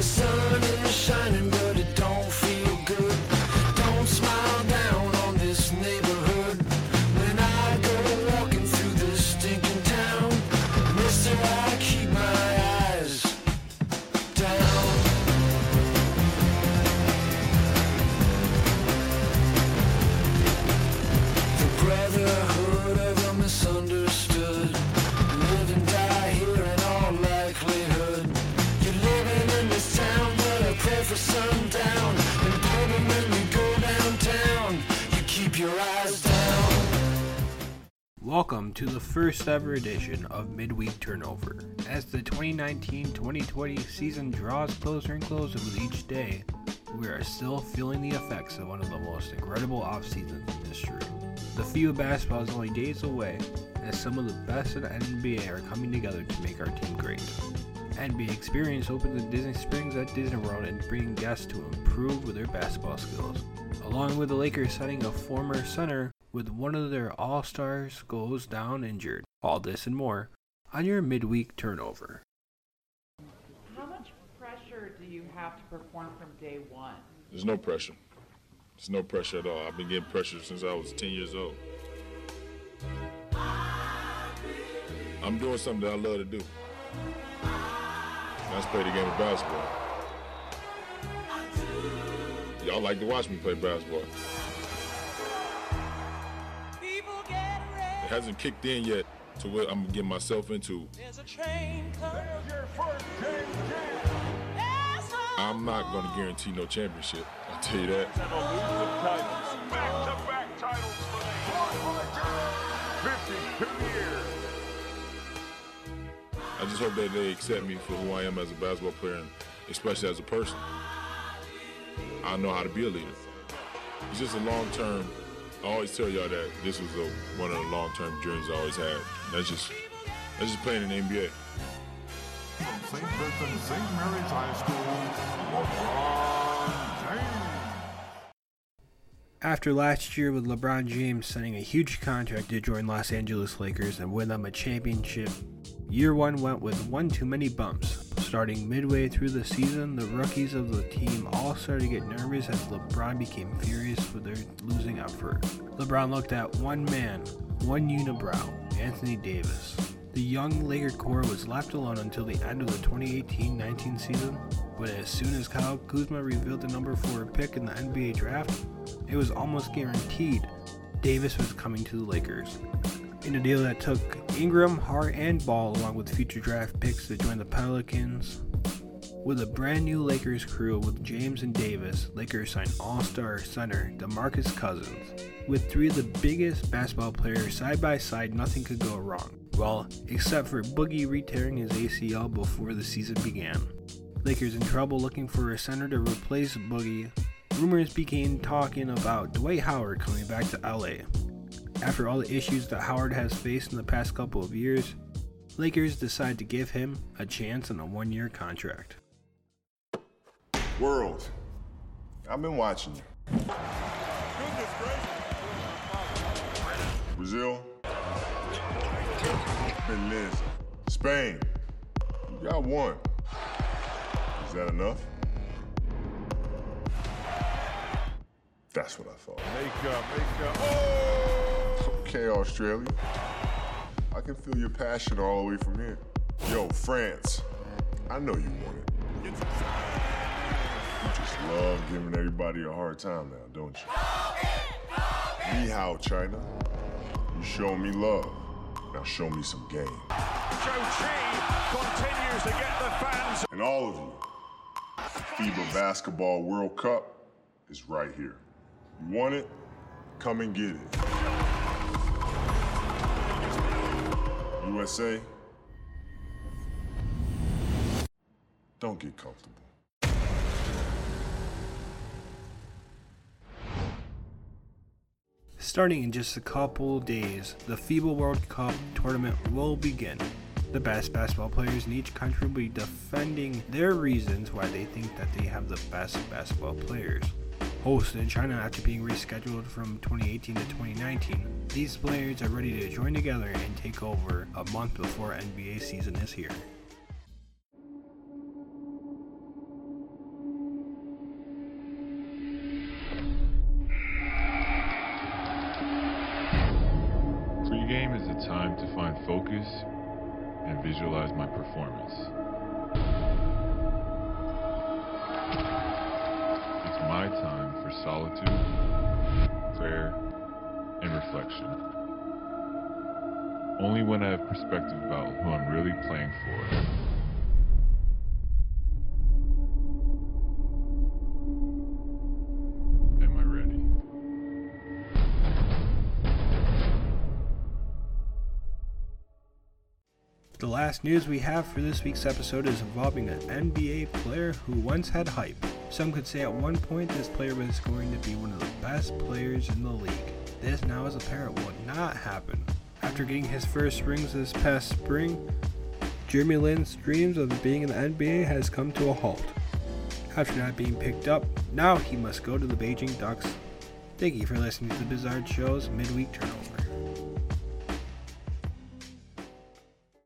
the sun is shining, but it don't feel good. Don't smile down on this neighborhood. When I go walking through this stinking town, Mister, I keep my eyes down. The brotherhood Welcome to the first ever edition of Midweek Turnover. As the 2019-2020 season draws closer and closer with each day, we are still feeling the effects of one of the most incredible off seasons in history. The FIBA basketball is only days away, as some of the best in the NBA are coming together to make our team great. NBA Experience opens in Disney Springs at Disney World and bringing guests to improve with their basketball skills. Along with the Lakers signing a former center with one of their all stars goes down injured. All this and more on your midweek turnover. How much pressure do you have to perform from day one? There's no pressure. There's no pressure at all. I've been getting pressure since I was 10 years old. I'm doing something that I love to do. That's play the game of basketball. Y'all like to watch me play basketball. Hasn't kicked in yet to what I'm getting myself into. I'm not going to guarantee no championship. I'll tell you that. Back-to-back titles for the 52 years. I just hope that they accept me for who I am as a basketball player and especially as a person. I know how to be a leader. It's just a long term. I always tell y'all that this was a, one of the long term dreams I always had. That's just that's just playing in the NBA. From St. Vincent St. Mary's High School, LeBron James. After last year with LeBron James signing a huge contract to join Los Angeles Lakers and win them a championship, year one went with one too many bumps. Starting midway through the season, the rookies of the team all started to get nervous as LeBron became furious for their losing effort. LeBron looked at one man, one unibrow, Anthony Davis. The young Laker core was left alone until the end of the 2018-19 season, but as soon as Kyle Kuzma revealed the number 4 pick in the NBA draft, it was almost guaranteed Davis was coming to the Lakers. In a deal that took Ingram, Hart, and Ball along with future draft picks to join the Pelicans. With a brand new Lakers crew with James and Davis, Lakers signed All-Star center DeMarcus Cousins. With three of the biggest basketball players side by side, nothing could go wrong. Well, except for Boogie re-tearing his ACL before the season began. Lakers in trouble looking for a center to replace Boogie. Rumors began talking about Dwight Howard coming back to LA. After all the issues that Howard has faced in the past couple of years, Lakers decide to give him a chance on a one-year contract. World, I've been watching you. Brazil, been Liz. Spain, you got one. Is that enough? That's what I thought. Make up, make up. Oh! Okay, Australia. I can feel your passion all the way from here. Yo, France, I know you want it. You just love giving everybody a hard time now, don't you? Ni hao, China. You show me love. Now show me some game. Continues to get the fans. And all of you, FIBA Basketball World Cup is right here. You want it? Come and get it. USA, don't get comfortable. Starting in just a couple days, the FIBA World Cup tournament will begin. The best basketball players in each country will be defending their reasons why they think that they have the best basketball players hosted in China after being rescheduled from 2018 to 2019. These players are ready to join together and take over a month before NBA season is here. Pre-game is a time to find focus and visualize my performance. Solitude, prayer, and reflection. Only when I have perspective about who I'm really playing for am I ready. The last news we have for this week's episode is involving an NBA player who once had hype. Some could say at one point this player was going to be one of the best players in the league. This now is apparent would not happen. After getting his first rings this past spring, Jeremy Lin's dreams of being in the NBA has come to a halt. After not being picked up, now he must go to the Beijing Ducks. Thank you for listening to the Bizard Show's midweek turnover.